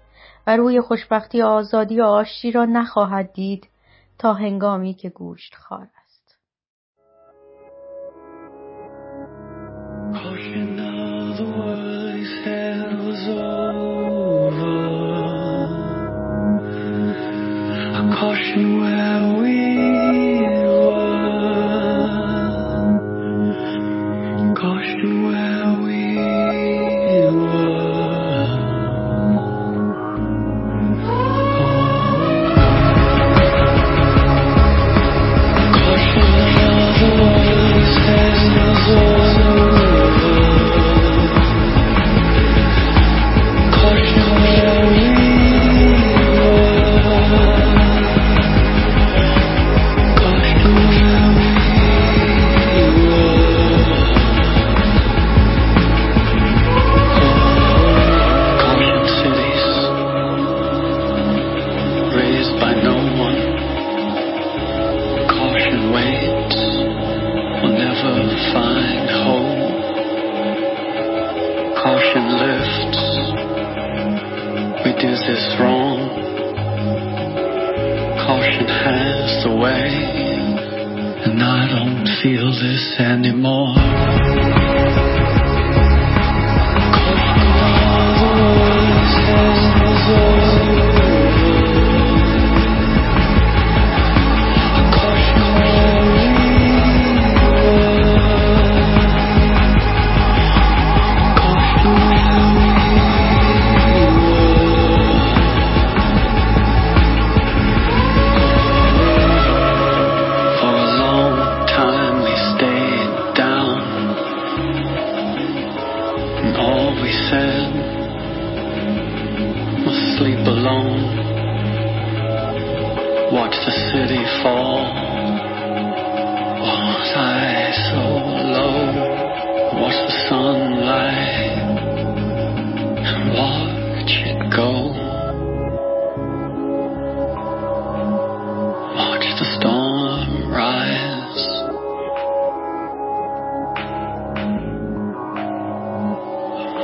و روی خوشبختی آزادی و آشتی را نخواهد دید تا هنگامی که گوشت خار است. Well.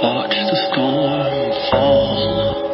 watch the storm fall.